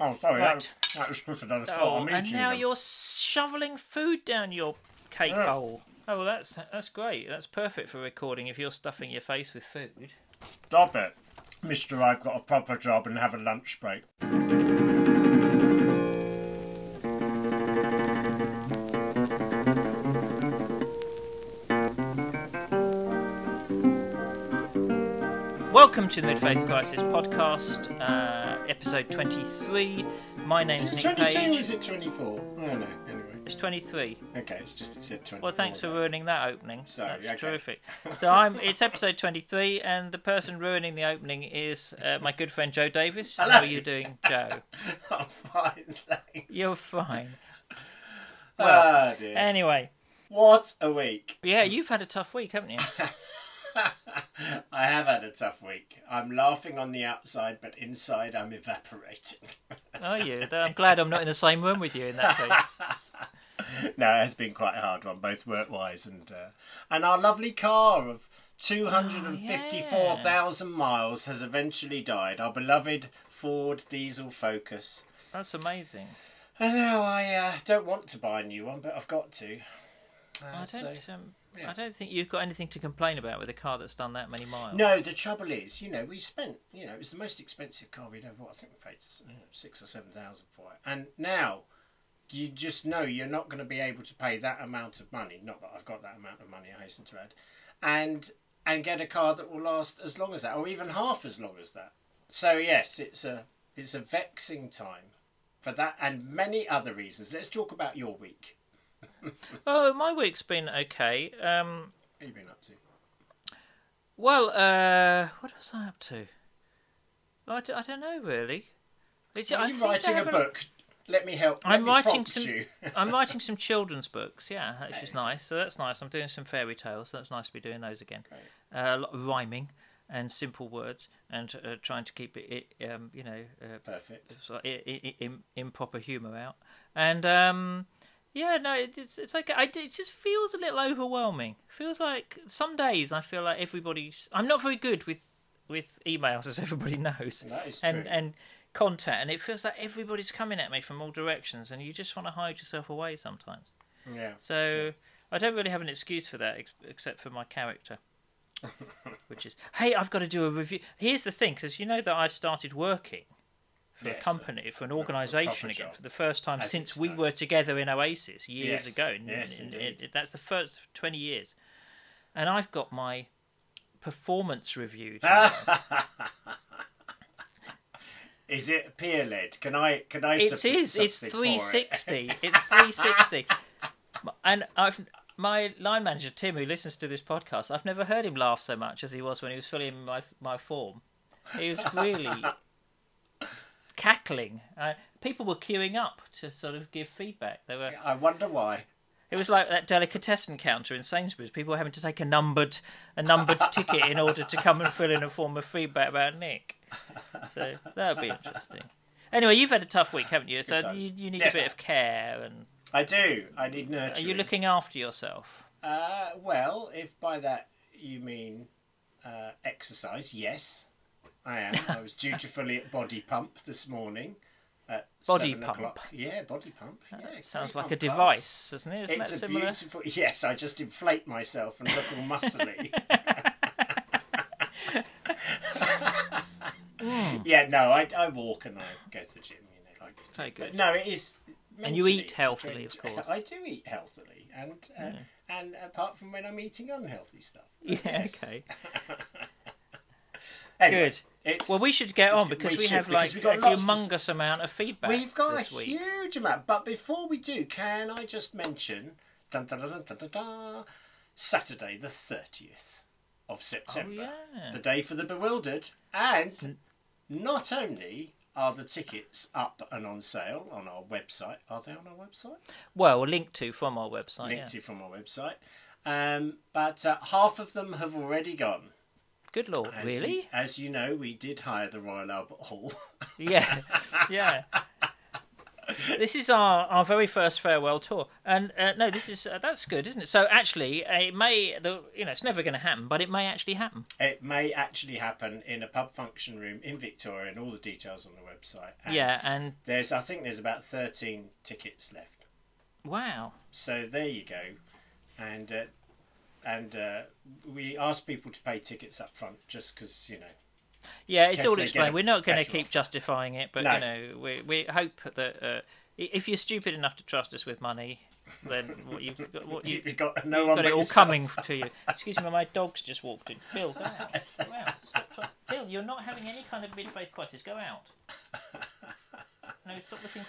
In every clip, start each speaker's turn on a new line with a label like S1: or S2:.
S1: Oh, sorry,
S2: Right.
S1: that, that was quicker than I thought.
S2: Oh, and now
S1: them.
S2: you're shoveling food down your cake
S1: Yeah.
S2: bowl. Oh, well, that's that's great. That's perfect for recording if you're stuffing your face with food.
S1: Stop it. Mister, I've got a proper job and have a lunch break.
S2: Welcome to the Mid Faith Crisis podcast, uh, episode 23. My name's Nick
S1: 22
S2: Page.
S1: is it 24? I don't know. Anyway.
S2: It's 23.
S1: Okay, it's just it said 24.
S2: Well, thanks for ruining that opening.
S1: Sorry,
S2: That's
S1: okay.
S2: terrific. So I'm. It's episode 23, and the person ruining the opening is uh, my good friend Joe Davis. How are you doing, Joe?
S1: I'm fine, thanks.
S2: You're fine.
S1: ah, dear.
S2: Anyway,
S1: what a week.
S2: yeah, you've had a tough week, haven't you?
S1: I have had a tough week. I'm laughing on the outside, but inside I'm evaporating.
S2: Are you? I'm glad I'm not in the same room with you in that case.
S1: no, it has been quite a hard one, both work-wise and uh, and our lovely car of two hundred and fifty-four thousand miles has eventually died. Our beloved Ford diesel Focus.
S2: That's amazing.
S1: And now I uh, don't want to buy a new one, but I've got to. Uh,
S2: I don't. Um,
S1: yeah.
S2: I don't think you've got anything to complain about with a car that's done that many miles.
S1: No, the trouble is, you know, we spent, you know, it was the most expensive car we'd ever bought. I think we paid you know, six or seven thousand for it. And now, you just know you're not going to be able to pay that amount of money. Not that I've got that amount of money, I hasten to add, and and get a car that will last as long as that, or even half as long as that. So yes, it's a it's a vexing time for that and many other reasons. Let's talk about your week.
S2: Oh, my week's been okay. Um,
S1: What have you been up to?
S2: well, uh, what was I up to? I, d- I don't know really. It's,
S1: Are
S2: I
S1: you writing a book? Let me help. let
S2: I'm
S1: me
S2: writing
S1: prompt
S2: some.
S1: You.
S2: I'm writing some children's books. Yeah, which is nice. So that's nice. I'm doing some fairy tales. So that's nice to be doing those again.
S1: Great.
S2: Uh, a lot of rhyming and simple words, and uh, trying to keep it, it um, you know, uh,
S1: Perfect.
S2: sort of i- i- im- improper humour out. And um, yeah, no, it, it's it's okay. I, it just feels a little overwhelming. Feels like some days I feel like everybody's. I'm not very good with with emails, as everybody knows,
S1: That is
S2: and
S1: true.
S2: and contact, and it feels like everybody's coming at me from all directions, and you just want to hide yourself away sometimes.
S1: Yeah.
S2: So I don't really have an excuse for that, ex- except for my character. Which is, hey, I've got to do a review. Here's the thing, because you know that I've started working for a company, for an organisation again,
S1: job.
S2: for the first time
S1: As
S2: since we were together in Oasis years
S1: Yes,
S2: ago. And-
S1: yes,
S2: and
S1: indeed.
S2: it- that's the first 20 years. And I've got my performance review.
S1: Is it peer led? Can I can I?
S2: It is. It's
S1: something for it?
S2: 360. It's 360. and I've my line manager Tim, who listens to this podcast, I've never heard him laugh so much as he was when he was filling in my my form. He was really cackling. Uh, people were queuing up to sort of give feedback. They were.
S1: I wonder why.
S2: It was like that delicatessen counter in Sainsbury's. People were having to take a numbered a numbered ticket in order to come and fill in a form of feedback about Nick. So that would be interesting. Anyway, you've had a tough week, haven't you? So you, you need
S1: Yes,
S2: a bit
S1: I-
S2: of care. And
S1: I do. I need
S2: nurture.
S1: are
S2: you looking after yourself?
S1: Uh, well, if by that you mean uh, exercise, yes, I am. I was dutifully at Body Pump this morning. At
S2: Body pump?
S1: o'clock. Yeah, Body Pump. Yeah,
S2: sounds like a device, doesn't it? Isn't
S1: It's
S2: that
S1: a
S2: similar?
S1: beautiful. Yes, I just inflate myself and look all muscly. Yeah, no, I, I walk and I go to the gym. You know, like
S2: Very good.
S1: But no, it is.
S2: And you eat healthily, of course.
S1: I do eat healthily, and uh, and apart from when I'm eating unhealthy stuff.
S2: Yeah,
S1: yes.
S2: okay.
S1: Anyway,
S2: Good.
S1: It's,
S2: Well, we should get on
S1: we
S2: because
S1: should,
S2: we have
S1: because
S2: like a
S1: got lots to s-
S2: humongous amount of feedback
S1: We've got a
S2: week.
S1: huge amount, but before we do, can I just mention dun, dun, dun, Saturday the thirtieth of September,
S2: Oh, yeah.
S1: the day for the bewildered, and not only are the tickets up and on sale on our website, are they on our website?
S2: Well, linked to from our website.
S1: Linked
S2: yeah.
S1: to from our website, um, but uh, half of them have already gone.
S2: Good lord,
S1: As
S2: really?
S1: You, as you know, we did hire the Royal Albert Hall.
S2: Yeah, yeah. this is our, our very first farewell tour, and uh, no, this is uh, that's good, isn't it? So actually, it may the you know it's never going to happen, but it may actually happen.
S1: It may actually happen in a pub function room in Victoria, and all the details on the website. And
S2: yeah, and
S1: there's I think there's about thirteen tickets left.
S2: wow,
S1: So there you go, and uh, and uh, we ask people to pay tickets up front just because you know.
S2: yeah, it's all explained. We're not going to keep
S1: offer.
S2: justifying it, but
S1: No.
S2: you know, we we hope that uh, if you're stupid enough to trust us with money, then what you've got, what you,
S1: You've got no
S2: got it all
S1: yourself.
S2: coming to you. Excuse me, my dog's just walked in. Bill, go out. Go out. Bill, you're not having any kind of mid-faith crisis. Go out.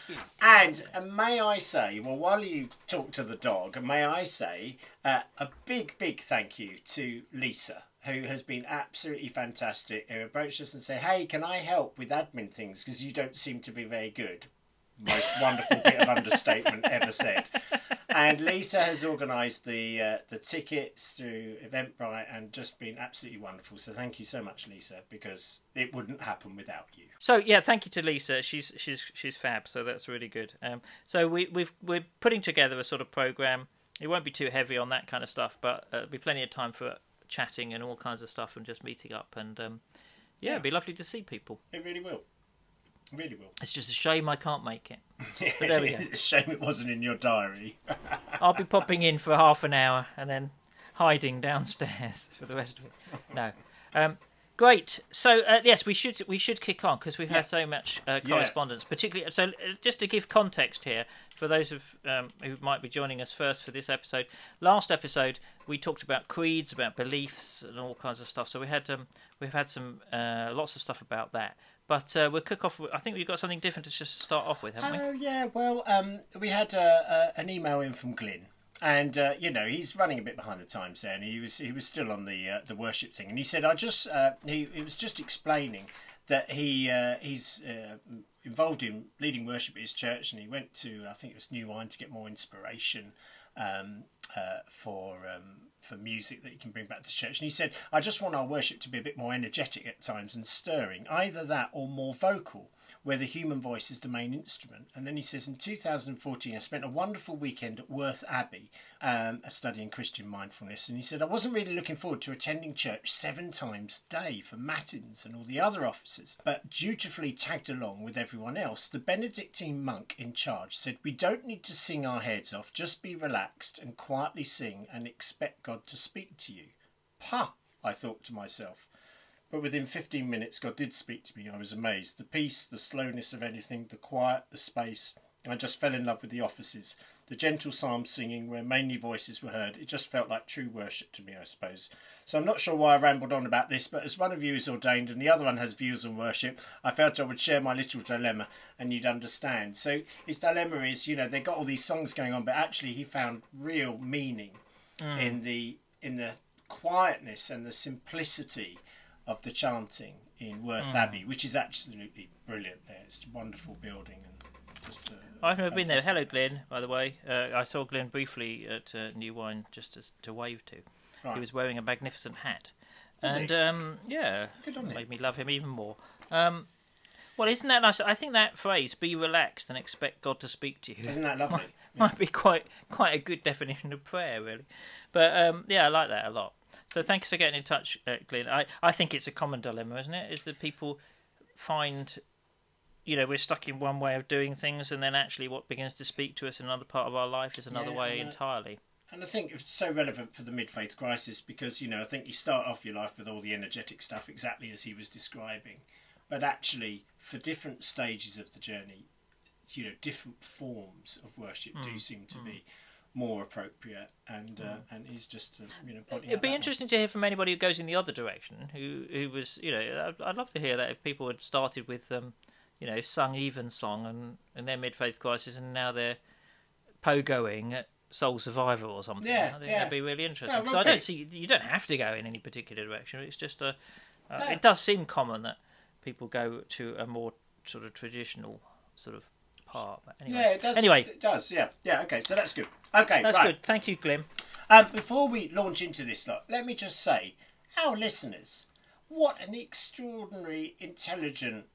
S2: Cute.
S1: And uh, may I say, well, while you talk to the dog, may I say uh, a big, big thank you to Lisa, who has been absolutely fantastic. Who approached us and said, "Hey, can I help with admin things? Because you don't seem to be very good." Most wonderful bit of understatement ever said. And Lisa has organised the uh, the tickets through Eventbrite and just been absolutely wonderful. So thank you so much, Lisa, because it wouldn't happen without you.
S2: So yeah, thank you to Lisa. She's she's she's fab. So that's really good. Um, so we we've we're putting together a sort of program. It won't be too heavy on that kind of stuff, but uh, there'll be plenty of time for chatting and all kinds of stuff and just meeting up. And um, yeah,
S1: Yeah.
S2: it'd be lovely to see people.
S1: It really will. Really will.
S2: It's just a shame I can't make it. But there we go.
S1: it's a shame it wasn't in your diary.
S2: I'll be popping in for half an hour and then hiding downstairs for the rest of it. No, um, great. So uh, yes, we should we should kick on because we've had so much uh, correspondence. Particularly, so uh, just to give context here for those of um, who might be joining us first for this episode. Last episode we talked about creeds, about beliefs, and all kinds of stuff. So we had um, we've had some uh, lots of stuff about that. But uh, we'll kick off. With, I think we've got something different to just start off with, haven't we?
S1: Oh yeah, well, um, we had uh, uh, an email in from Glyn, and uh, you know he's running a bit behind the times there, and he was he was still on the uh, the worship thing, and he said I just he, he was just explaining that he uh, he's uh, involved in leading worship at his church, and he went to I think it was New Wine to get more inspiration um, uh, for um, for music that he can bring back to church. And he said, I just want our worship to be a bit more energetic at times and stirring, either that or more vocal, where the human voice is the main instrument. And then he says, in 2014, I spent a wonderful weekend at Worth Abbey, um, studying Christian mindfulness. And he said, I wasn't really looking forward to attending church seven times a day for matins and all the other offices, but dutifully tagged along with everyone else. The Benedictine monk in charge said, We don't need to sing our heads off, just be relaxed and quietly sing and expect God to speak to you. Pah, I thought to myself. But within 15 minutes, God did speak to me. I was amazed. The peace, the slowness of anything, the quiet, the space. I just fell in love with the offices. The gentle psalm singing, where mainly voices were heard, it just felt like true worship to me, I suppose. So I'm not sure why I rambled on about this, but as one of you is ordained and the other one has views on worship, I felt I would share my little dilemma and you'd understand. So his dilemma is, you know, they got all these songs going on, but actually he found real meaning hmm. in the in the quietness and the simplicity of the chanting in Worth Abbey, which is absolutely brilliant. There, it's a wonderful building and just. Uh,
S2: I've never been there. Hello, Glenn. By the way, uh, I saw Glenn briefly at uh, New Wine just as, to wave to.
S1: Right.
S2: He was wearing a magnificent hat,
S1: Was
S2: and um, yeah, made me love him even more. Um, well, isn't that nice? I think that phrase "be relaxed and expect God to speak to you"
S1: Isn't that lovely?
S2: might be quite quite a good definition of prayer, really. But um, yeah, I like that a lot. So thanks for getting in touch, uh, Glenn. I, I think it's a common dilemma, isn't it? Is that people find, you know, we're stuck in one way of doing things, and then actually what begins to speak to us in another part of our life is another
S1: Yeah,
S2: way
S1: and, uh,
S2: entirely.
S1: And I think it's so relevant for the mid faith crisis because, you know, I think you start off your life with all the energetic stuff exactly as he was describing. But actually, for different stages of the journey, you know, different forms of worship
S2: Hmm.
S1: do seem to be more appropriate. And uh, and he's just, uh, you know, pointing
S2: It'd be
S1: that one.
S2: interesting to hear from anybody who goes in the other direction, who who was, you know, I'd, I'd love to hear that if people had started with, um, you know, sung evensong and and their mid faith crisis, and now they're pogoing at Soul Survivor or something.
S1: Yeah,
S2: I think
S1: yeah.
S2: that'd be really interesting. Because I don't see you don't have to go in any particular direction. It's just a. Uh,
S1: No.
S2: It does seem common that people go to a more sort of traditional sort of part. But anyway,
S1: Yeah, it does.
S2: Anyway.
S1: it does. Yeah, yeah. Okay, so that's good. Okay,
S2: that's
S1: right.
S2: good. Thank you, Glyn.
S1: Um, before we launch into this lot, let me just say, our listeners, what an extraordinary, intelligent,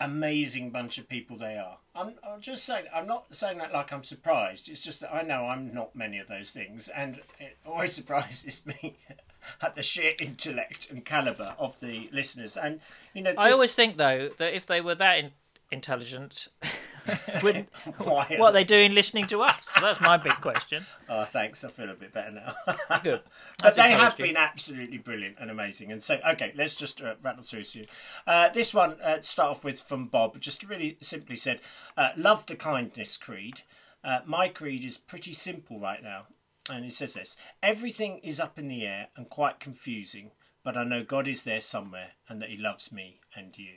S1: amazing bunch of people they are. I'm, I'm just saying, I'm not saying that like I'm surprised. It's just that I know I'm not many of those things, and it always surprises me at the sheer intellect and caliber of the listeners. And you know,
S2: I always think though that if they were that in- intelligent, wouldn't, what are they doing listening to us? That's my big question.
S1: Oh, thanks. I feel a bit better now.
S2: Good.
S1: but they have
S2: you.
S1: been absolutely brilliant and amazing. And so, okay, let's just uh, rattle through you. Uh, this one, uh, to start off with from Bob, just really simply said, uh, Love the kindness creed. Uh, my creed is pretty simple right now. And it says this Everything is up in the air and quite confusing, but I know God is there somewhere and that He loves me and you.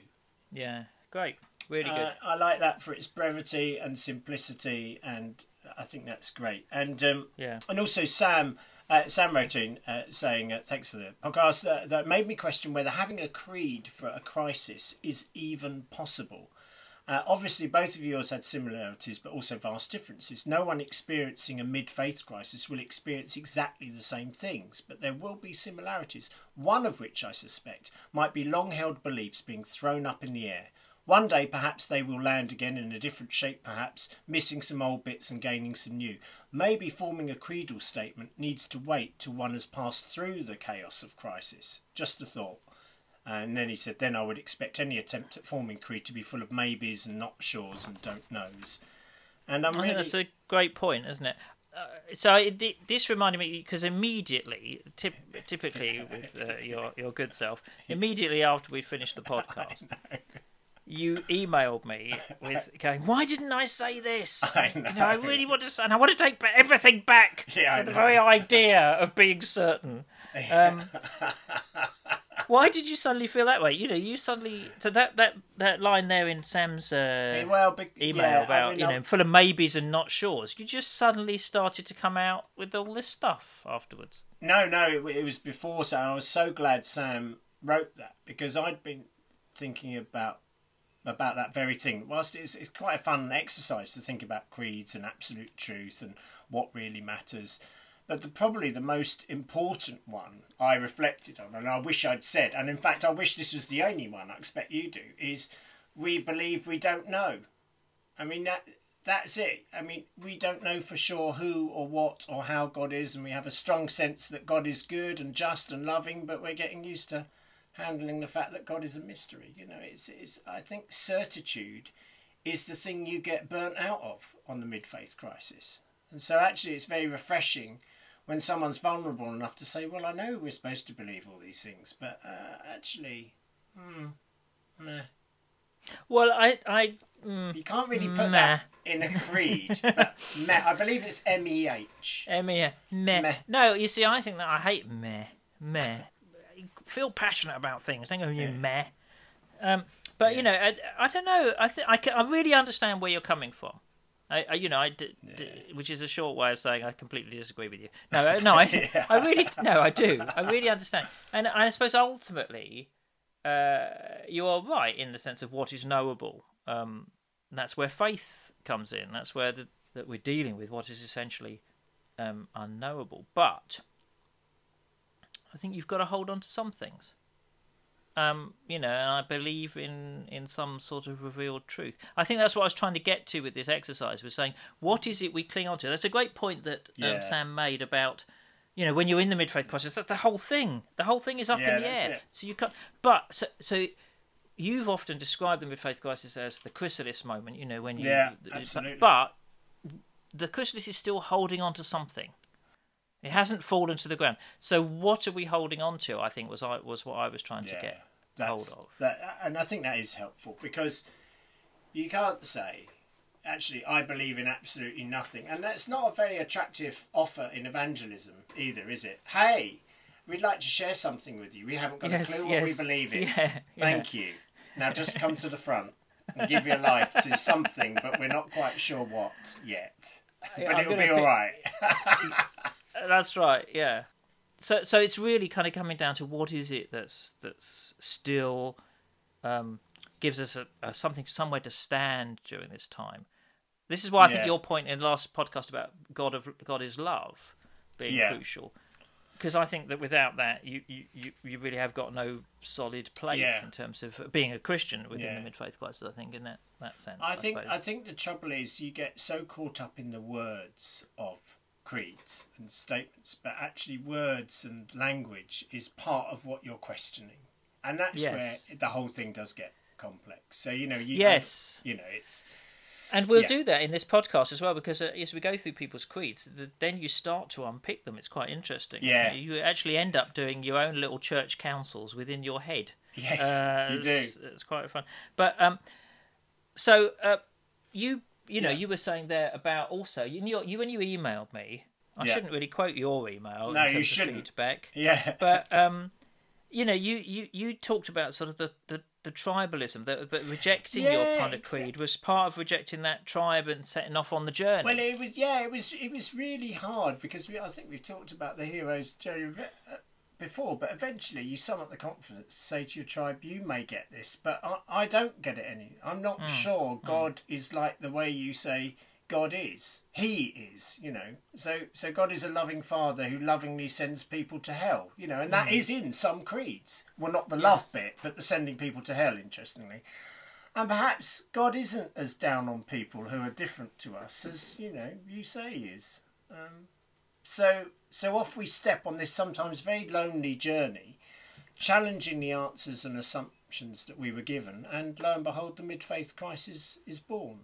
S2: Yeah, great, really good.
S1: Uh, I like that for its brevity and simplicity, and I think that's great. And um,
S2: Yeah.
S1: and also Sam. Uh, Sam wrote in uh, saying, uh, thanks for the podcast, uh, that made me question whether having a creed for a crisis is even possible. Uh, obviously, both of yours had similarities, but also vast differences. No one experiencing a mid faith crisis will experience exactly the same things, but there will be similarities, one of which I suspect might be long held beliefs being thrown up in the air. One day, perhaps they will land again in a different shape, perhaps, missing some old bits and gaining some new. Maybe forming a creedal statement needs to wait till one has passed through the chaos of crisis. Just a thought. And then he said, then I would expect any attempt at forming creed to be full of maybes and not sures and don't knows. And I'm
S2: I
S1: really.
S2: that's a great point, isn't it? Uh, so it, this reminded me because immediately, tip, typically with uh, your your good self, immediately after we finished the podcast, you emailed me with going, "Why didn't I say this?
S1: I
S2: You know, I really want to, say, and I want to take everything back.
S1: Yeah, I
S2: the
S1: know.
S2: very idea of being certain." Um, why did you suddenly feel that way? You know, you suddenly so that that that line there in Sam's uh,
S1: well, be,
S2: email
S1: yeah, I
S2: about
S1: mean,
S2: you know
S1: I'm-
S2: full of maybes and not sures. You just suddenly started to come out with all this stuff afterwards.
S1: No, no, it, it was before Sam. I was so glad Sam wrote that because I'd been thinking about about that very thing. Whilst it's, it's quite a fun exercise to think about creeds and absolute truth and what really matters, but the, probably the most important one I reflected on, and I wish I'd said, and in fact I wish this was the only one. I expect you do. Is we believe we don't know. I mean that that's it. I mean, we don't know for sure who or what or how God is, and we have a strong sense that God is good and just and loving, but we're getting used to handling the fact that God is a mystery. You know, it's, it's I think certitude is the thing you get burnt out of on the mid faith crisis. And so actually it's very refreshing when someone's vulnerable enough to say, Well, I know we're supposed to believe all these things, but uh, actually, hmm, meh.
S2: Well, I, I, mm,
S1: You can't really put that in a creed. but meh, I believe it's M E H.
S2: meh, meh.
S1: Meh.
S2: No, you see, I think that I hate meh, meh. Feel passionate about things. Don't go you
S1: Yeah.
S2: meh. Um, but you know, I, I don't know. I think I, can, I really understand where you're coming from. I, I you know, I d- d- which is a short way of saying I completely disagree with you. No, uh, no, I,
S1: Yeah.
S2: I really, no, I do. I really understand, and I suppose ultimately, uh, you are right in the sense of what is knowable. Um, that's where faith comes in. That's where the, that we're dealing with what is essentially um, unknowable. But I think you've got to hold on to some things. Um, you know, and I believe in in some sort of revealed truth. I think that's what I was trying to get to with this exercise. Was saying, what is it we cling on to? That's a great point that um,
S1: Yeah.
S2: Sam made about. You know, when you're in the mid faith crisis, that's the whole thing. The whole thing is up
S1: Yeah,
S2: in the air.
S1: it.
S2: So you can't. But so, so you've often described the mid faith crisis as the chrysalis moment. You know, when you.
S1: Yeah, absolutely.
S2: But the chrysalis is still holding on to something. It hasn't fallen to the ground. So what are we holding on to? I think was I was what I was trying to get hold of.
S1: That, and I think that is helpful because you can't say, actually, I believe in absolutely nothing. And that's not a very attractive offer in evangelism either, is it? Hey, we'd like to share something with you. We haven't got
S2: Yes,
S1: a clue
S2: yes.
S1: what we believe in.
S2: Yeah,
S1: Thank you. Now just come to the front and give your life to something, but we're not quite sure what yet.
S2: Yeah,
S1: but
S2: I'm
S1: it'll be
S2: pick-
S1: all right.
S2: That's right. Yeah. So so it's really kind of coming down to what is it that's that's still um, gives us a, a something somewhere to stand during this time. This is why I think your point in the last podcast about God of God is love being
S1: Yeah.
S2: crucial because I think that without that, you, you, you, really have got no solid place
S1: Yeah.
S2: in terms of being a Christian within
S1: Yeah.
S2: the mid faith crisis. I think in that that sense.
S1: I think
S2: suppose.
S1: I think the trouble is you get so caught up in the words of creeds and statements, but actually words and language is part of what you're questioning, and that's
S2: Yes.
S1: where the whole thing does get complex. So you know, you
S2: Yes.
S1: you know, it's
S2: And we'll
S1: Yeah.
S2: do that in this podcast as well because uh, as we go through people's creeds, the, then you start to unpick them. It's quite interesting.
S1: Yeah.
S2: So you actually end up doing your own little church councils within your head.
S1: yes,
S2: Uh,
S1: you do.
S2: it's, it's quite fun. But um, so uh, you you know
S1: Yeah.
S2: you were saying there about also you you, you when you emailed me. I
S1: Yeah.
S2: shouldn't really quote your email.
S1: No, you shouldn't.
S2: Feedback.
S1: Yeah,
S2: But um, you know, you, you, you talked about sort of the, the, the tribalism, that but rejecting your kind of creed was part of rejecting that tribe and setting off on the journey.
S1: Well, it was yeah, it was it was really hard because we I think we've talked about the hero's journey before, but eventually you sum up the confidence to say to your tribe, you may get this, but I, I don't get it any. I'm not hmm. sure hmm. God is like the way you say God is. He is, you know. So so God is a loving Father who lovingly sends people to hell, you know, and that hmm. is in some creeds. Well, not the love bit, but the sending people to hell. Interestingly. And perhaps God isn't as down on people who are different to us as you know you say he is. Um, so so off we step on this sometimes very lonely journey, challenging the answers and assumptions that we were given, and lo and behold, the mid faith crisis is born.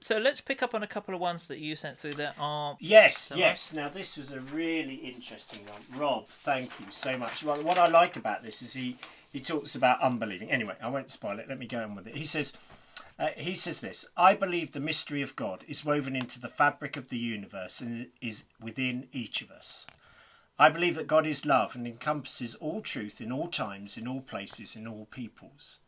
S2: so let's pick up on a couple of ones that you sent through that are
S1: Yes, yes. Now this was a really interesting one, Rob. Thank you so much. Well, what I like about this is he he talks about unbelieving. Anyway, I won't spoil it. Let me go on with it. He says. Uh, he says this I believe the mystery of God is woven into the fabric of the universe and is within each of us. I believe that God is love and encompasses all truth in all times, in all places, in all peoples.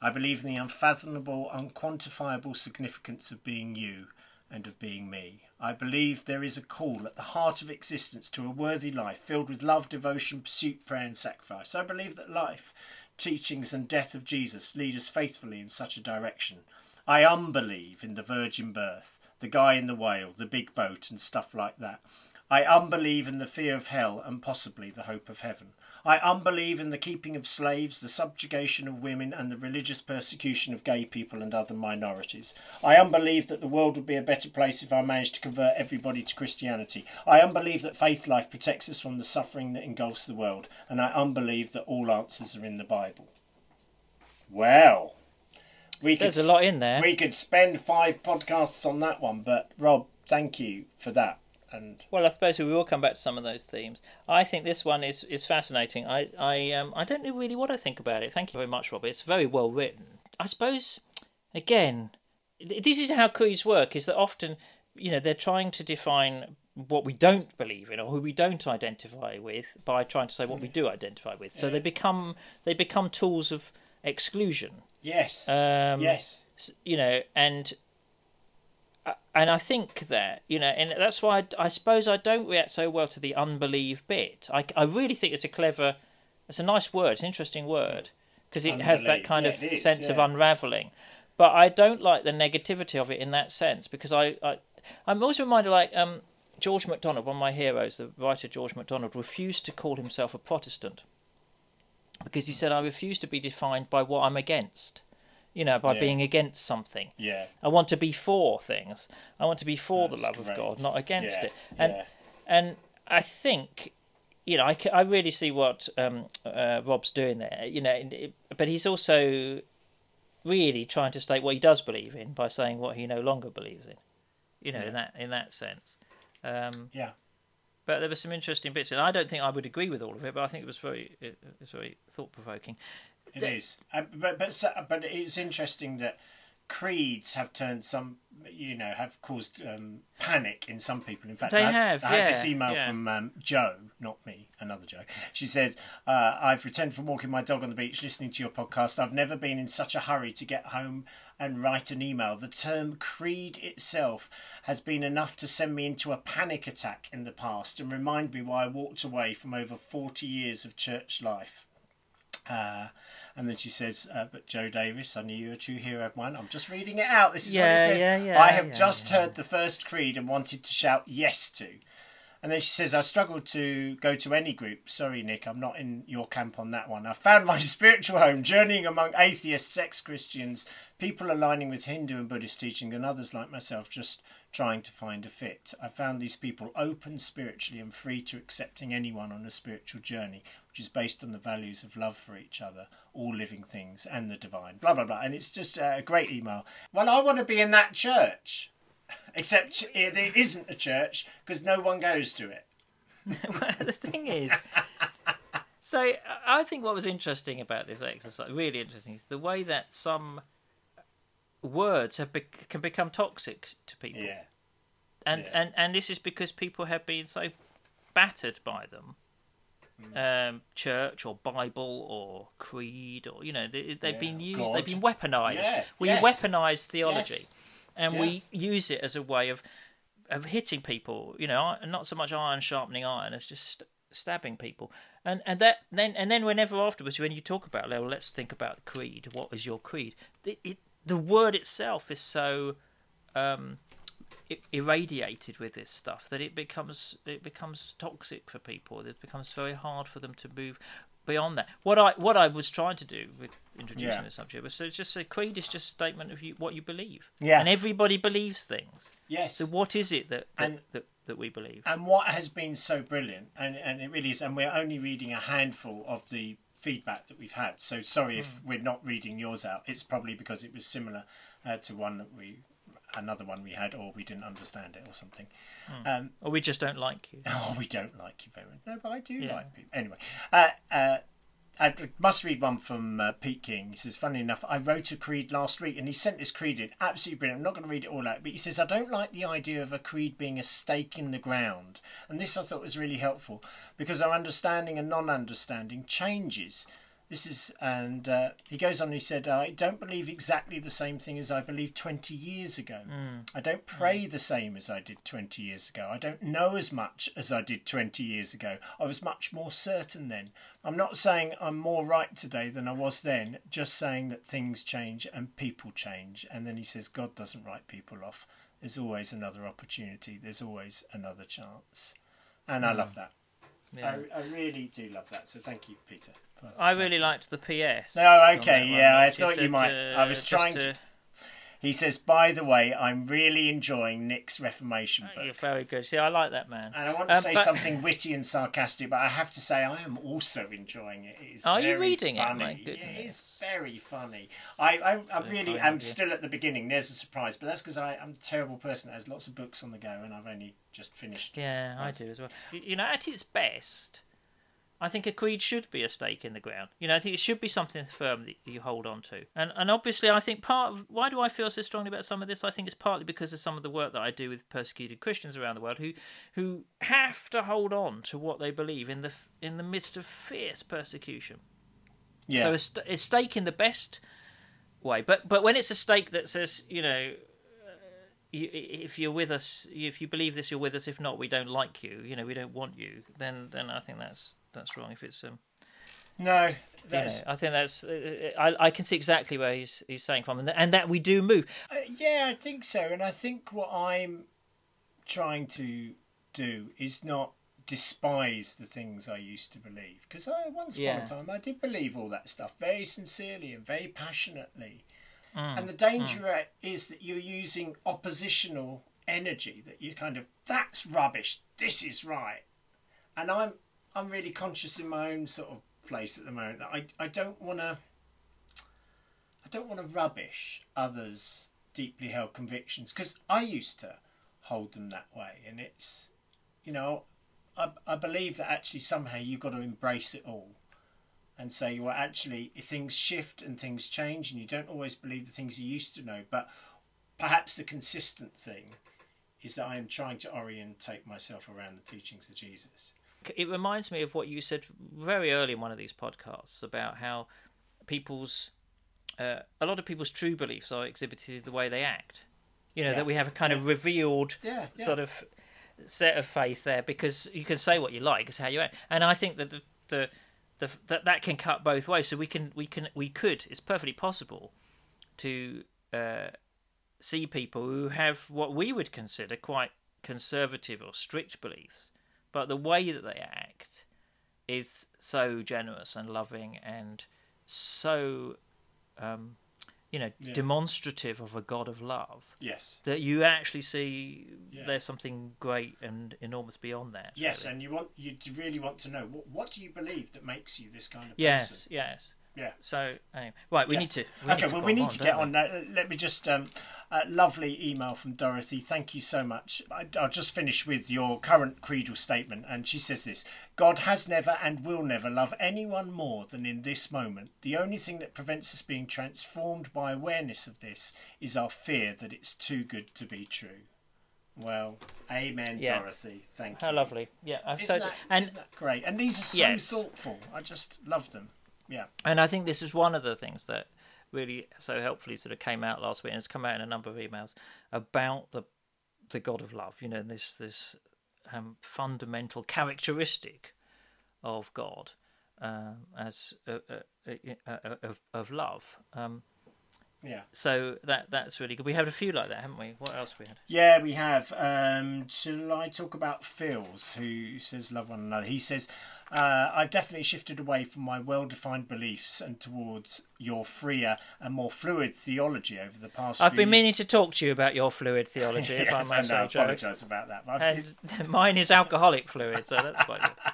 S1: I believe in the unfathomable, unquantifiable significance of being you and of being me. I believe there is a call at the heart of existence to a worthy life filled with love, devotion, pursuit, prayer, and sacrifice. I believe that life, teachings, and death of Jesus lead us faithfully in such a direction. I um unbelieve in the virgin birth, the guy in the whale, the big boat, and stuff like that. I um unbelieve in the fear of hell and possibly the hope of heaven. I unbelieve in the keeping of slaves, the subjugation of women, and the religious persecution of gay people and other minorities. I unbelieve that the world would be a better place if I managed to convert everybody to Christianity. I unbelieve that faith life protects us from the suffering that engulfs the world. And I unbelieve that all answers are in the Bible. Well, we could
S2: there's a lot in there.
S1: we could spend five podcasts on that one, but Rob, thank you for that. And
S2: Well, I suppose we will come back to some of those themes. I think this one is, is fascinating. I I um I don't know really what I think about it. Thank you very much, Robert. It's very well written. I suppose again, this is how creeds work. Is that often, you know, they're trying to define what we don't believe in or who we don't identify with by trying to say what we do identify with. So they become they become tools of exclusion.
S1: yes,
S2: Um,
S1: yes,
S2: you know, and and I think that you know, and that's why I, I suppose I don't react so well to the unbelieve bit. I, I really think it's a clever, it's a nice word, it's an interesting word because it has that kind
S1: yeah,
S2: of
S1: is,
S2: sense of unraveling. But I don't like the negativity of it in that sense because I, I I'm also reminded like um George MacDonald, one of my heroes, the writer George MacDonald, refused to call himself a Protestant because he said I refuse to be defined by what I'm against. You know, by
S1: Yeah.
S2: being against something.
S1: yeah,
S2: I want to be for things. I want to be for
S1: That's
S2: the love of God, not against
S1: yeah,
S2: it. And
S1: yeah.
S2: and I think, you know, I, I really see what um, uh, Rob's doing there. You know, it- but he's also really trying to state what he does believe in by saying what he no longer believes in. You know, in that in that sense. Um,
S1: yeah.
S2: but there were some interesting bits, and I don't think I would agree with all of it. But I think it was very, it, it was very thought provoking.
S1: It is, uh, but but but it's interesting that creeds have turned some, you know, have caused um, panic in some people. In fact,
S2: They
S1: I had,
S2: have,
S1: I had this email
S2: yeah.
S1: from um, Joe, not me, another Joe. She said, uh, "I've returned from walking my dog on the beach, listening to your podcast. I've never been in such a hurry to get home." And write an email. The term creed itself has been enough to send me into a panic attack in the past and remind me why I walked away from over 40 years of church life. Uh, and then she says, uh, "But Joe Davis, I knew you were a true hero of mine." I'm just reading it out. This is what it says.
S2: yeah, yeah,
S1: I have
S2: yeah,
S1: just
S2: yeah.
S1: heard the first creed and wanted to shout yes to. And then she says, I struggled to go to any group. Sorry, Nick, I'm not in your camp on that one. I found my spiritual home journeying among atheists, sex Christians, people aligning with Hindu and Buddhist teaching, and others like myself just trying to find a fit. I found these people open spiritually and free to accepting anyone on a spiritual journey, which is based on the values of love for each other, all living things, and the divine. Blah, blah, blah. And it's just uh, a great email. Well, I want to be in that church. Except it isn't a church because no one goes to it.
S2: the thing is, so uh, I think what was interesting about this exercise, really interesting, is the way that some words have be- can become toxic to people.
S1: Yeah.
S2: And,
S1: Yeah.
S2: and and this is because people have been so battered by them.
S1: Mm.
S2: Um, church or Bible or creed or you know they, they've
S1: Yeah,
S2: been used,
S1: God.
S2: they've been weaponized.
S1: Yeah,
S2: We
S1: yes.
S2: weaponize theology,
S1: Yes.
S2: and
S1: Yeah.
S2: we use it as a way of of hitting people. You know, not so much iron sharpening iron as just st- stabbing people. And and that then and then whenever afterwards when you talk about well, let's think about creed. What is your creed? The, it, the word itself is so um, irradiated with this stuff that it becomes it becomes toxic for people. It becomes very hard for them to move beyond that. What I what I was trying to do with introducing
S1: Yeah.
S2: the subject was so just a creed is just a statement of you, what you believe.
S1: Yeah.
S2: And everybody believes things.
S1: Yes.
S2: So what is it that that,
S1: And-
S2: that, that we believe?
S1: And what has been so brilliant, and, and it really is, and we're only reading a handful of the feedback that we've had. So sorry if we're not reading yours out. It's probably because it was similar uh, to one that we, another one we had, or we didn't understand it or something. Um,
S2: Or we just don't like you.
S1: oh, we don't like you very much. No, but I do
S2: Yeah.
S1: like people. Anyway, uh, uh, I must read one from uh, Pete King. He says, funny enough, I wrote a creed last week and he sent this creed in. Absolutely brilliant. I'm not going to read it all out, but he says, I don't like the idea of a creed being a stake in the ground. And this I thought was really helpful because our understanding and non understanding changes. This is, and uh, he goes on. He said, "I don't believe exactly the same thing as I believed twenty years ago. I don't pray the same as I did twenty years ago. I don't know as much as I did twenty years ago. I was much more certain then. I'm not saying I'm more right today than I was then. Just saying that things change and people change. And then he says, God doesn't write people off. There's always another opportunity. There's always another chance. And I love that.
S2: Yeah.
S1: I, I really do love that. So thank you, Peter.
S2: I really liked the PS.
S1: No, okay,
S2: one,
S1: yeah, I thought you might.
S2: uh,
S1: I was trying to. He says, by the way, I'm really enjoying Nick's Reformation
S2: You're very good. See, I like that man.
S1: And I want to
S2: Um,
S1: say
S2: but-
S1: something witty and sarcastic, but I have to say I am also enjoying it. It is
S2: Are you reading it?
S1: funny.
S2: My
S1: Yeah, it is very funny. I, I, I really am still at the beginning. There's a surprise, but that's because I'm a terrible person that has lots of books on the go, and I've only just finished.
S2: Yeah, I do as well. You know, at its best, I think a creed should be a stake in the ground. You know, I think it should be something firm that you hold on to. And and obviously, I think part of why do I feel so strongly about some of this? I think it's partly because of some of the work that I do with persecuted Christians around the world who who have to hold on to what they believe in the in the midst of fierce persecution.
S1: Yeah,
S2: So a, st- a stake in the best way, but but when it's a stake that says, you know, uh, if you're with us, if you believe this, you're with us. If not, we don't like you. You know, we don't want you. Then then I think that's that's wrong. If it's um,
S1: no, that's
S2: I think that's uh, I I can see exactly where he's he's saying from, and, and that we do move.
S1: Uh, yeah, I think so. And I think what I'm trying to do is not despise the things I used to believe. Because I once
S2: Yeah.
S1: upon a time I did believe all that stuff very sincerely and very passionately.
S2: Mm,
S1: And the danger is that you're using oppositional energy. That you kind of that's rubbish. This is right. And I'm I'm really conscious in my own sort of place at the moment that I I don't want to. I don't want to rubbish others' deeply held convictions because I used to hold them that way, and it's, you know, I I believe that actually somehow you've got to embrace it all, and say, well, actually things shift and things change, and you don't always believe the things you used to know, but perhaps the consistent thing is that I am trying to orientate myself around the teachings of Jesus.
S2: It reminds me of what you said very early in one of these podcasts about how people's uh, a lot of people's true beliefs are exhibited the way they act. You know
S1: Yeah.
S2: that we have a kind of revealed
S1: Yeah, yeah.
S2: sort of set of faith there because you can say what you like is how you act, and I think that the the, the that that can cut both ways. So we can we can we could it's perfectly possible to uh, see people who have what we would consider quite conservative or strict beliefs but the way that they act is so generous and loving and so, um, you know,
S1: Yeah.
S2: demonstrative of a God of love
S1: Yes.
S2: that you actually see
S1: Yeah.
S2: there's something great and enormous beyond that.
S1: Yes,
S2: really.
S1: and you want you really want to know what, what do you believe that makes you this kind of person?
S2: yes,
S1: person?
S2: yes.
S1: Yeah.
S2: So anyway, right, we
S1: Yeah.
S2: need to. We
S1: okay,
S2: need
S1: well,
S2: go
S1: we need
S2: on,
S1: to get
S2: we?
S1: on that. Let me just. Um, uh, lovely email from Dorothy. Thank you so much. I, I'll just finish with your current creedal statement. And she says this God has never and will never love anyone more than in this moment. The only thing that prevents us being transformed by awareness of this is our fear that it's too good to be true. Well, amen,
S2: Yeah.
S1: Dorothy. Thank
S2: How
S1: you.
S2: How lovely. Yeah, I've
S1: Isn't
S2: totally.
S1: that,
S2: and
S1: isn't that great? And these are so
S2: Yes.
S1: thoughtful. I just love them. Yeah.
S2: And I think this is one of the things that really so helpfully sort of came out last week, and it's come out in a number of emails about the the God of love. You know, this this um, fundamental characteristic of God um, as uh, uh, uh, uh, of of love. Um,
S1: Yeah.
S2: so that that's really good. We had a few like that, haven't we? What else we had?
S1: Yeah, we have. Um, shall I talk about Phil's, who says love one another? He says, uh, I've definitely shifted away from my well defined beliefs and towards your freer and more fluid theology over the past
S2: I've been meaning
S1: years."
S2: to talk to you about your fluid theology,
S1: yes,
S2: I
S1: I
S2: may
S1: I apologise about that.
S2: And mine is alcoholic fluid, so that's quite good.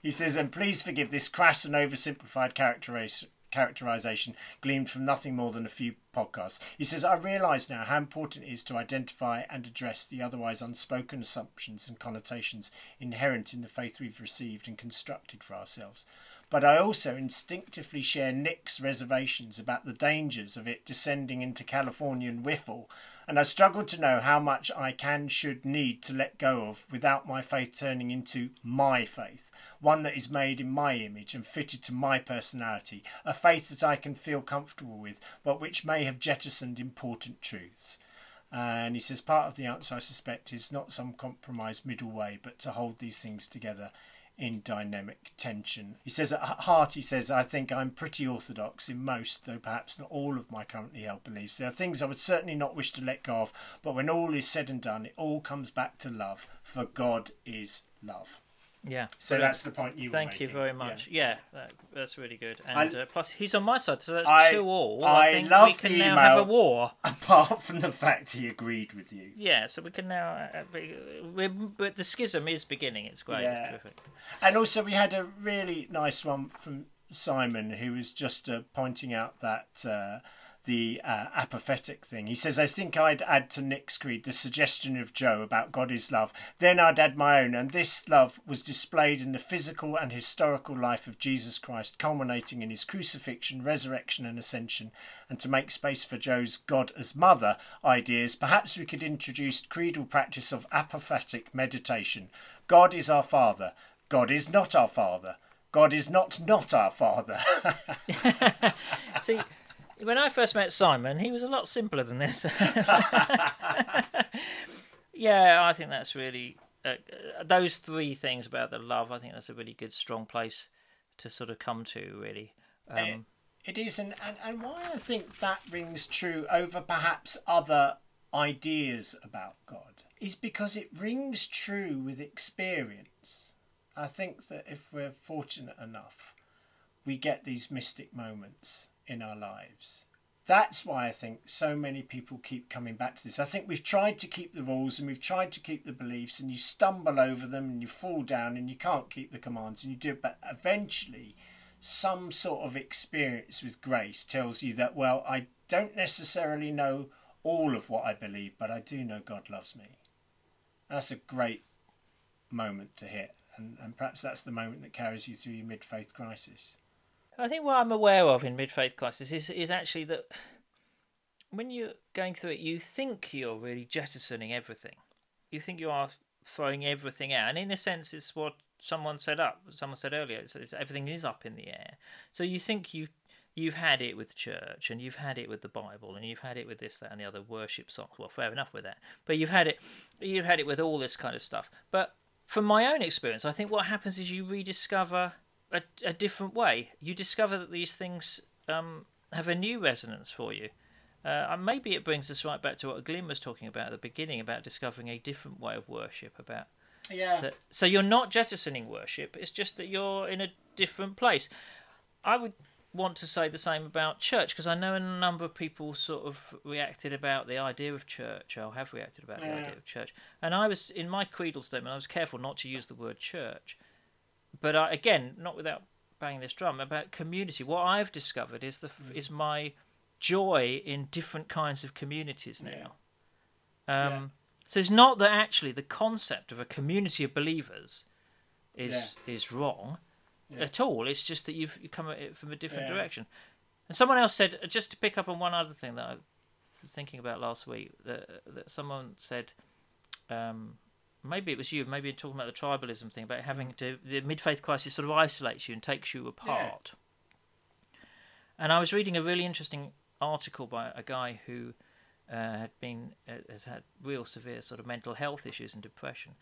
S1: He says, and please forgive this crass and oversimplified characterization characterization gleaned from nothing more than a few podcasts. He says, I realise now how important it is to identify and address the otherwise unspoken assumptions and connotations inherent in the faith we've received and constructed for ourselves. But I also instinctively share Nick's reservations about the dangers of it descending into Californian whiffle, and I struggle to know how much I can, should, need to let go of without my faith turning into my faith, one that is made in my image and fitted to my personality, a faith that I can feel comfortable with, but which may have jettisoned important truths. And he says part of the answer, I suspect, is not some compromised middle way, but to hold these things together in dynamic tension. He says at heart, he says, I think I'm pretty orthodox in most, though perhaps not all of my currently held beliefs. There are things I would certainly not wish to let go of, but when all is said and done, it all comes back to love, for God is love.
S2: Yeah.
S1: So
S2: brilliant.
S1: that's the point you were
S2: Thank you very much. Yeah, that, that's really good.
S1: I-
S2: And uh, plus, he's on my side, so that's
S1: I-
S2: two all.
S1: I
S2: I think
S1: love
S2: we can
S1: the
S2: now have a
S1: email.
S2: war.
S1: Apart from the fact he agreed with you.
S2: Yeah, so we can now. Uh, be, we're, but the schism is beginning. It's great.
S1: Yeah.
S2: It's terrific.
S1: And also, we had a really nice one from Simon, who was just uh, pointing out that uh, the uh, apophatic thing. He says, I think I'd add to Nick's creed the suggestion of Joe about God is love. Then I'd add my own, and this love was displayed in the physical and historical life of Jesus Christ, culminating in his crucifixion, resurrection, and ascension. And to make space for Joe's God as mother ideas, perhaps we could introduce creedal practice of apophatic meditation. God is our Father. God is not our Father. God is not not our Father.
S2: See, when I first met Simon, he was a lot simpler than this. yeah, I think that's really uh, uh, those three things about the love. I think that's a really good, strong place to sort of come to. Really, um,
S1: It is, and, and, and why I think that rings true over perhaps other ideas about God is because it rings true with experience. I think that if we're fortunate enough, we get these mystic moments in our lives. That's why I think so many people keep coming back to this. I think we've tried to keep the rules and we've tried to keep the beliefs, and you stumble over them and you fall down and you can't keep the commands and you do it, but eventually some sort of experience with grace tells you that, well, I don't necessarily know all of what I believe, but I do know God loves me. That's a great moment to hit, and, and perhaps that's the moment that carries you through your mid faith crisis.
S2: I think what I'm aware of in mid faith crisis is is actually that when you're going through it, you think you're really jettisoning everything. You think you are throwing everything out, and in a sense, it's what someone said up. Someone said earlier, it's, it's, everything is up in the air. So you think you you've had it with church, and you've had it with the Bible, and you've had it with this, that, and the other worship songs. Well, fair enough with that, but you've had it, you've had it with all this kind of stuff. But from my own experience, I think what happens is you rediscover a, a different way. You discover that these things um, have a new resonance for you. Uh, and maybe it brings us right back to what Glyn was talking about at the beginning about discovering a different way of worship, about
S1: Yeah.
S2: That, so you're not jettisoning worship. It's just that you're in a different place. I would want to say the same about church because I know a number of people sort of reacted about the idea of church or have reacted about the idea of church. And I was in my creedal statement. I was careful not to use the word church, but I, again, not without banging this drum about community. What I've discovered is the
S1: Mm.
S2: is my joy in different kinds of communities now. Um, So it's not that actually the concept of a community of believers is is wrong
S1: Yeah.
S2: at all. It's just that you've you come at it from a different
S1: Yeah.
S2: direction. And someone else said, just to pick up on one other thing that I was thinking about last week, that that someone said, um, maybe it was you, maybe you're talking about the tribalism thing about having to the mid faith crisis sort of isolates you and takes you apart. And I was reading a really interesting article by a guy who uh, had been uh, has had real severe sort of mental health issues and depression,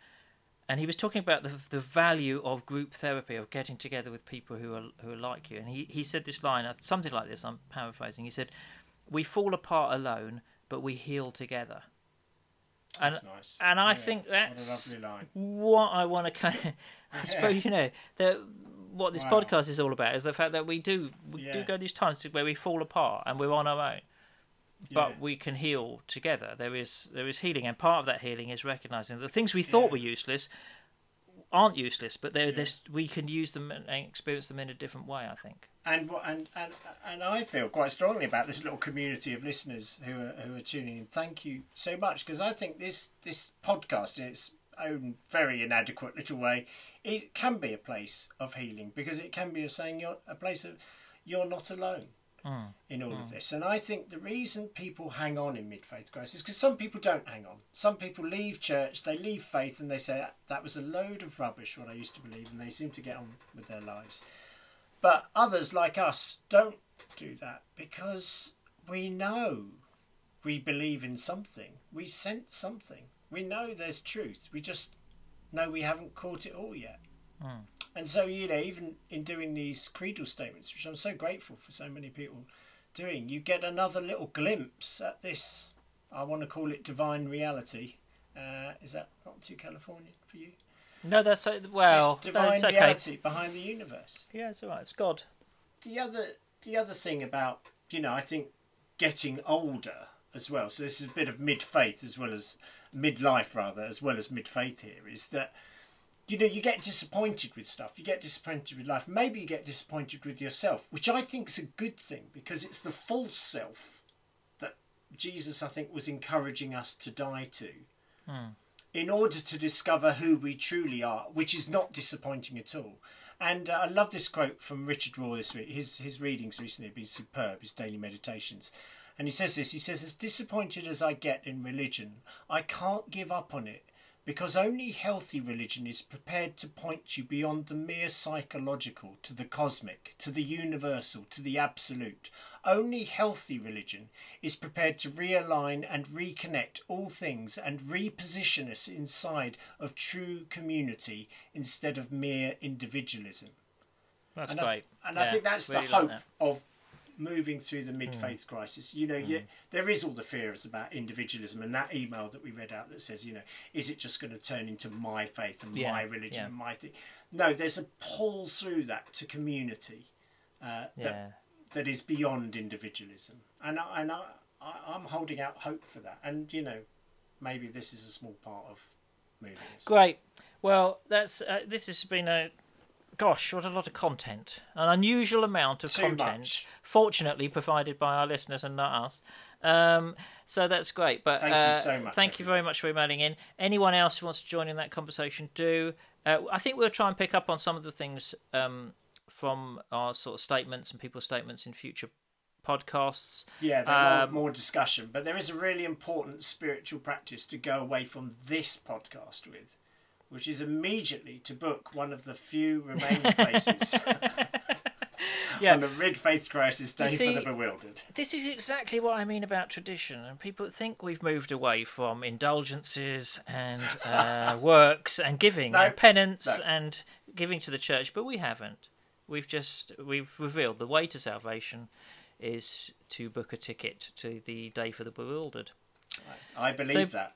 S2: and he was talking about the the value of group therapy of getting together with people who are who are like you. And he he said this line, uh, something like this. I'm paraphrasing. He said, "We fall apart alone, but we heal together."
S1: That's
S2: and
S1: nice.
S2: and I
S1: Yeah,
S2: think
S1: what a
S2: that's
S1: line.
S2: what I want to kind of, I suppose you know that what this
S1: Wow.
S2: podcast is all about is the fact that we do we do go these times where we fall apart and we're on our own, but
S1: Yeah.
S2: we can heal together. There is there is healing, and part of that healing is recognizing the things we thought
S1: Yeah.
S2: were useless aren't useless, but they're
S1: Yeah.
S2: this we can use them and experience them in a different way. I think.
S1: And what and, and and I feel quite strongly about this little community of listeners who are who are tuning in. Thank you so much because I think this this podcast in its own very inadequate little way it can be a place of healing because it can be a saying you're a place of you're not alone hmm. in all of hmm. this. And I think the reason people hang on in mid faith crisis is because some people don't hang on. Some people leave church, they leave faith, and they say that was a load of rubbish what I used to believe, and they seem to get on with their lives. But others like us don't do that because we know we believe in something. We sense something. We know there's truth. We just know we haven't caught it all yet. And so, you know, even in doing these creedal statements, which I'm so grateful for so many people doing, you get another little glimpse at this. I want to call it divine reality. Uh, is that not too Californian for you?
S2: No, that's uh, well,
S1: this divine
S2: okay.
S1: reality behind the universe.
S2: Yeah, it's all right. It's God.
S1: the other the other thing about you know I think getting older as well. So this is a bit of mid faith as well as midlife rather as well as mid faith here is that you know you get disappointed with stuff. You get disappointed with life. Maybe you get disappointed with yourself, which I think is a good thing because it's the false self that Jesus I think was encouraging us to die to. In order to discover who we truly are, which is not disappointing at all. And uh, I love this quote from Richard Rohr this week. His his readings recently have been superb. His daily meditations, and he says this. He says, "As disappointed as I get in religion, I can't give up on it because only healthy religion is prepared to point you beyond the mere psychological to the cosmic, to the universal, to the absolute. Only healthy religion is prepared to realign and reconnect all things and reposition us inside of true community instead of mere individualism.
S2: That's
S1: And, I,
S2: great.
S1: th- and I think that's
S2: really
S1: the
S2: like
S1: hope
S2: that.
S1: of moving through the mid faith crisis. You know, you, there is all the fears about individualism, and that email that we read out that says, you know, is it just going to turn into my faith and
S2: Yeah,
S1: my religion
S2: yeah.
S1: and my thing? No, there's a pull through that to community uh, that
S2: Yeah.
S1: that is beyond individualism, and I, and I, I, I'm holding out hope for that. And you know, maybe this is a small part of moving.
S2: Great. Well, that's uh, this has been a gosh, what a lot of content. An unusual amount of
S1: Too
S2: content.
S1: much.
S2: Fortunately, provided by our listeners and not us. Um, so that's great. But
S1: Thank you
S2: uh,
S1: so much,
S2: Thank you very much for emailing in. Anyone else who wants to join in that conversation, do. Uh, I think we'll try and pick up on some of the things um, from our sort of statements and people's statements in future podcasts.
S1: Yeah, there
S2: Um,
S1: more discussion, but there is a really important spiritual practice to go away from this podcast with, which is immediately to book one of the few remaining places
S2: Yeah.
S1: on the mid faith crisis day
S2: see-
S1: for the bewildered.
S2: This is exactly what I mean about tradition. And people think we've moved away from indulgences and uh, works and giving
S1: No,
S2: and penance
S1: no.
S2: and giving to the church, but we haven't. We've just we've revealed the way to salvation is to book a ticket to the day for the bewildered.
S1: I believe
S2: So-
S1: that.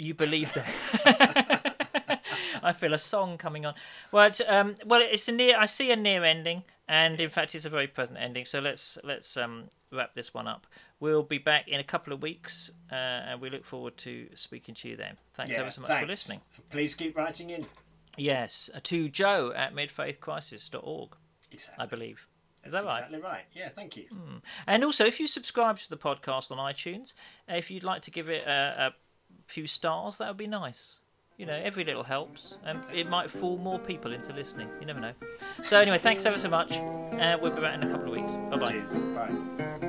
S2: You believe that? I feel a song coming on. Well, um, well, it's a near. I see a near ending, and in fact, it's a very present ending. So let's let's um, wrap this one up. We'll be back in a couple of weeks, uh, and we look forward to speaking to you then. Thanks
S1: Yeah,
S2: ever so much
S1: thanks.
S2: for listening.
S1: Please keep writing in.
S2: Yes, uh, to Joe at midfaithcrisis.org,
S1: Exactly.
S2: I believe. Is
S1: That's
S2: that right?
S1: Exactly right. Yeah, thank you.
S2: And also, if you subscribe to the podcast on iTunes, if you'd like to give it a, a few stars, that would be nice. You know, every little helps, and it might fool more people into listening. You never know. So, anyway, thanks ever so much, and we'll be back in a couple of weeks. Bye bye.
S1: Cheers. Bye.